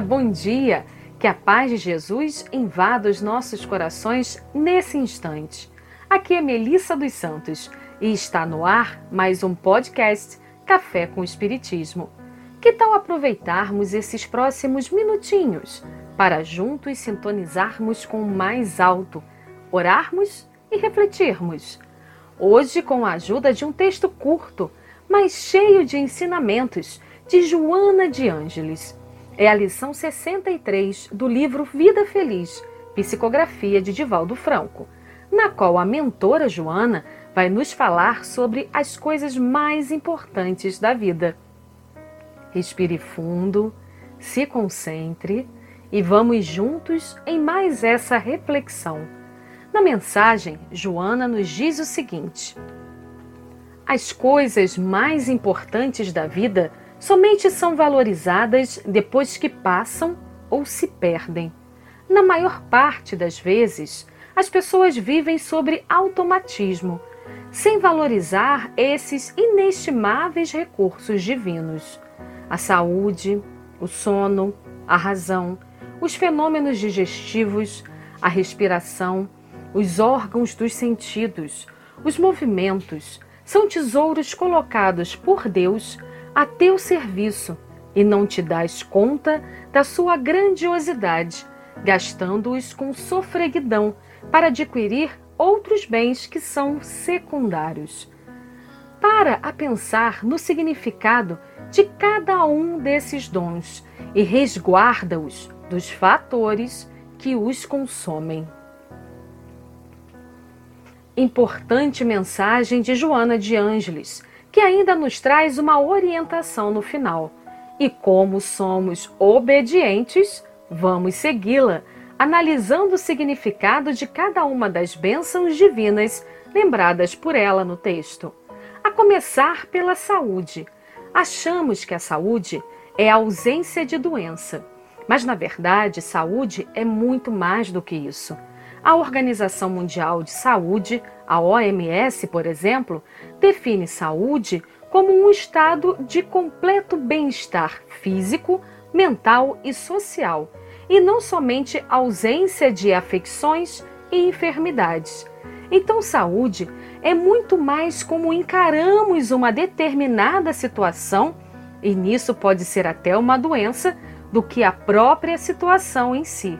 Bom dia! Que a paz de Jesus invada os nossos corações nesse instante. Aqui é Melissa dos Santos e está no ar mais um podcast Café com Espiritismo. Que tal aproveitarmos esses próximos minutinhos para juntos sintonizarmos com o mais alto, orarmos e refletirmos? Hoje, com a ajuda de um texto curto, mas cheio de ensinamentos, de Joana de Ângeles. É a lição 63 do livro Vida Feliz, psicografia de Divaldo Franco, na qual a mentora Joana vai nos falar sobre as coisas mais importantes da vida. Respire fundo, se concentre e vamos juntos em mais essa reflexão na mensagem, Joana nos diz o seguinte: As coisas mais importantes da vida somente são valorizadas depois que passam ou se perdem. Na maior parte das vezes, as pessoas vivem sobre automatismo, sem valorizar esses inestimáveis recursos divinos: a saúde, o sono, a razão, os fenômenos digestivos, a respiração, os órgãos dos sentidos, os movimentos, são tesouros colocados por Deus a teu serviço e não te dás conta da sua grandiosidade, gastando-os com sofreguidão para adquirir outros bens que são secundários. Para a pensar no significado de cada um desses dons e resguarda-os dos fatores que os consomem importante mensagem de Joana de Ângeles, que ainda nos traz uma orientação no final. E como somos obedientes, vamos segui-la, analisando o significado de cada uma das bênçãos divinas lembradas por ela no texto. A começar pela saúde. Achamos que a saúde é a ausência de doença, mas na verdade, saúde é muito mais do que isso. A Organização Mundial de Saúde, a OMS, por exemplo, define saúde como um estado de completo bem-estar físico, mental e social, e não somente ausência de afecções e enfermidades. Então, saúde é muito mais como encaramos uma determinada situação, e nisso pode ser até uma doença, do que a própria situação em si.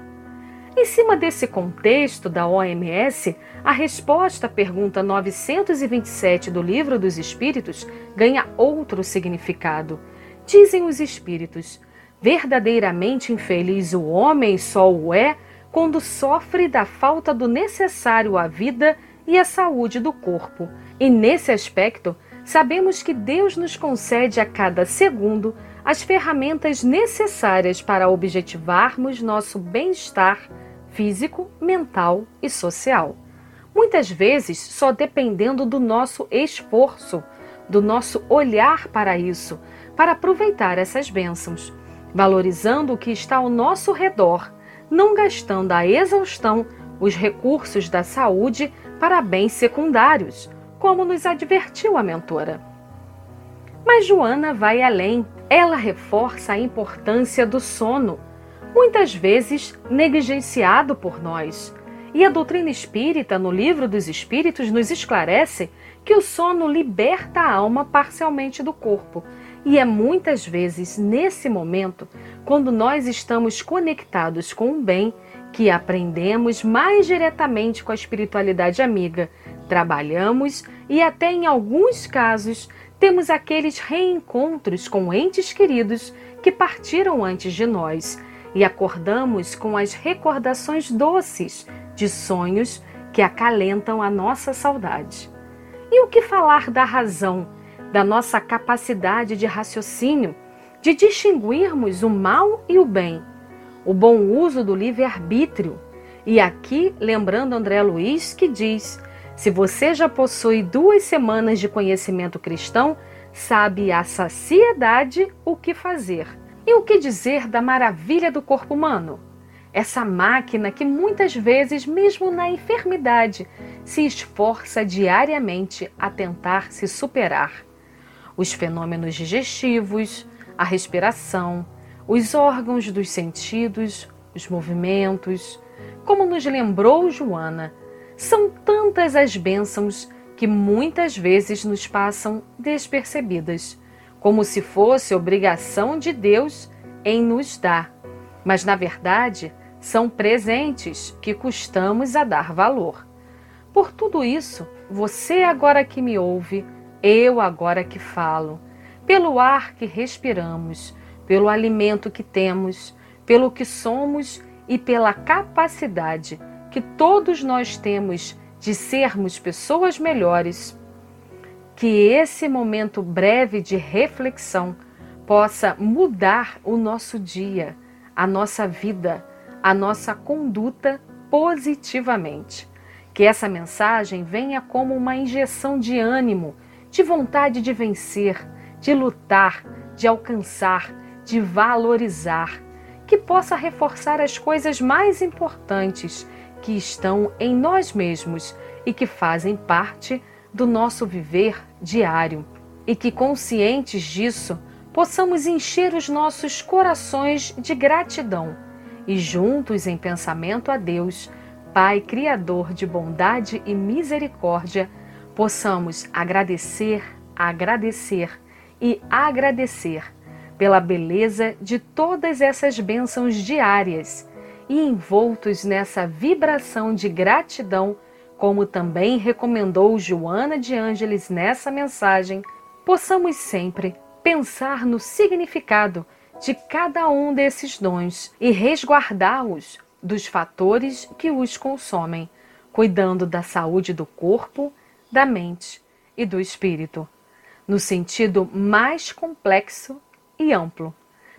Em cima desse contexto da OMS, a resposta à pergunta 927 do Livro dos Espíritos ganha outro significado. Dizem os Espíritos: verdadeiramente infeliz o homem só o é quando sofre da falta do necessário à vida e à saúde do corpo. E nesse aspecto, sabemos que Deus nos concede a cada segundo as ferramentas necessárias para objetivarmos nosso bem-estar físico, mental e social. Muitas vezes só dependendo do nosso esforço, do nosso olhar para isso, para aproveitar essas bênçãos, valorizando o que está ao nosso redor, não gastando a exaustão os recursos da saúde para bens secundários, como nos advertiu a mentora. Mas Joana vai além. Ela reforça a importância do sono muitas vezes negligenciado por nós. E a doutrina espírita, no Livro dos Espíritos, nos esclarece que o sono liberta a alma parcialmente do corpo. E é muitas vezes nesse momento, quando nós estamos conectados com o bem, que aprendemos mais diretamente com a espiritualidade amiga, trabalhamos e até em alguns casos temos aqueles reencontros com entes queridos que partiram antes de nós e acordamos com as recordações doces de sonhos que acalentam a nossa saudade. E o que falar da razão, da nossa capacidade de raciocínio, de distinguirmos o mal e o bem, o bom uso do livre-arbítrio? E aqui, lembrando André Luiz, que diz: se você já possui duas semanas de conhecimento cristão, sabe a saciedade o que fazer e o que dizer da maravilha do corpo humano? Essa máquina que muitas vezes, mesmo na enfermidade, se esforça diariamente a tentar se superar. Os fenômenos digestivos, a respiração, os órgãos dos sentidos, os movimentos, como nos lembrou Joana, são tantas as bênçãos que muitas vezes nos passam despercebidas, como se fosse obrigação de Deus em nos dar. Mas, na verdade, são presentes que custamos a dar valor. Por tudo isso, você agora que me ouve, eu agora que falo, pelo ar que respiramos, pelo alimento que temos, pelo que somos e pela capacidade que todos nós temos de sermos pessoas melhores, que esse momento breve de reflexão possa mudar o nosso dia, a nossa vida, a nossa conduta positivamente. Que essa mensagem venha como uma injeção de ânimo, de vontade de vencer, de lutar, de alcançar, de valorizar que possa reforçar as coisas mais importantes que estão em nós mesmos e que fazem parte do nosso viver diário, e que, conscientes disso, possamos encher os nossos corações de gratidão e, juntos em pensamento a Deus, Pai Criador de bondade e misericórdia, possamos agradecer, agradecer e agradecer pela beleza de todas essas bênçãos diárias e envoltos nessa vibração de gratidão, como também recomendou Joana de Ângeles nessa mensagem, possamos sempre pensar no significado de cada um desses dons e resguardá-los dos fatores que os consomem, cuidando da saúde do corpo, da mente e do espírito, no sentido mais complexo e amplo,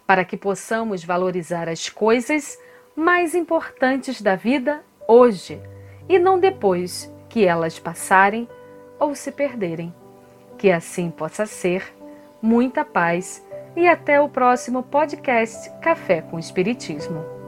para que possamos valorizar as coisas mais importantes da vida hoje e não depois que elas passarem ou se perderem. Que assim possa ser. Muita paz e até o próximo podcast Café com Espiritismo.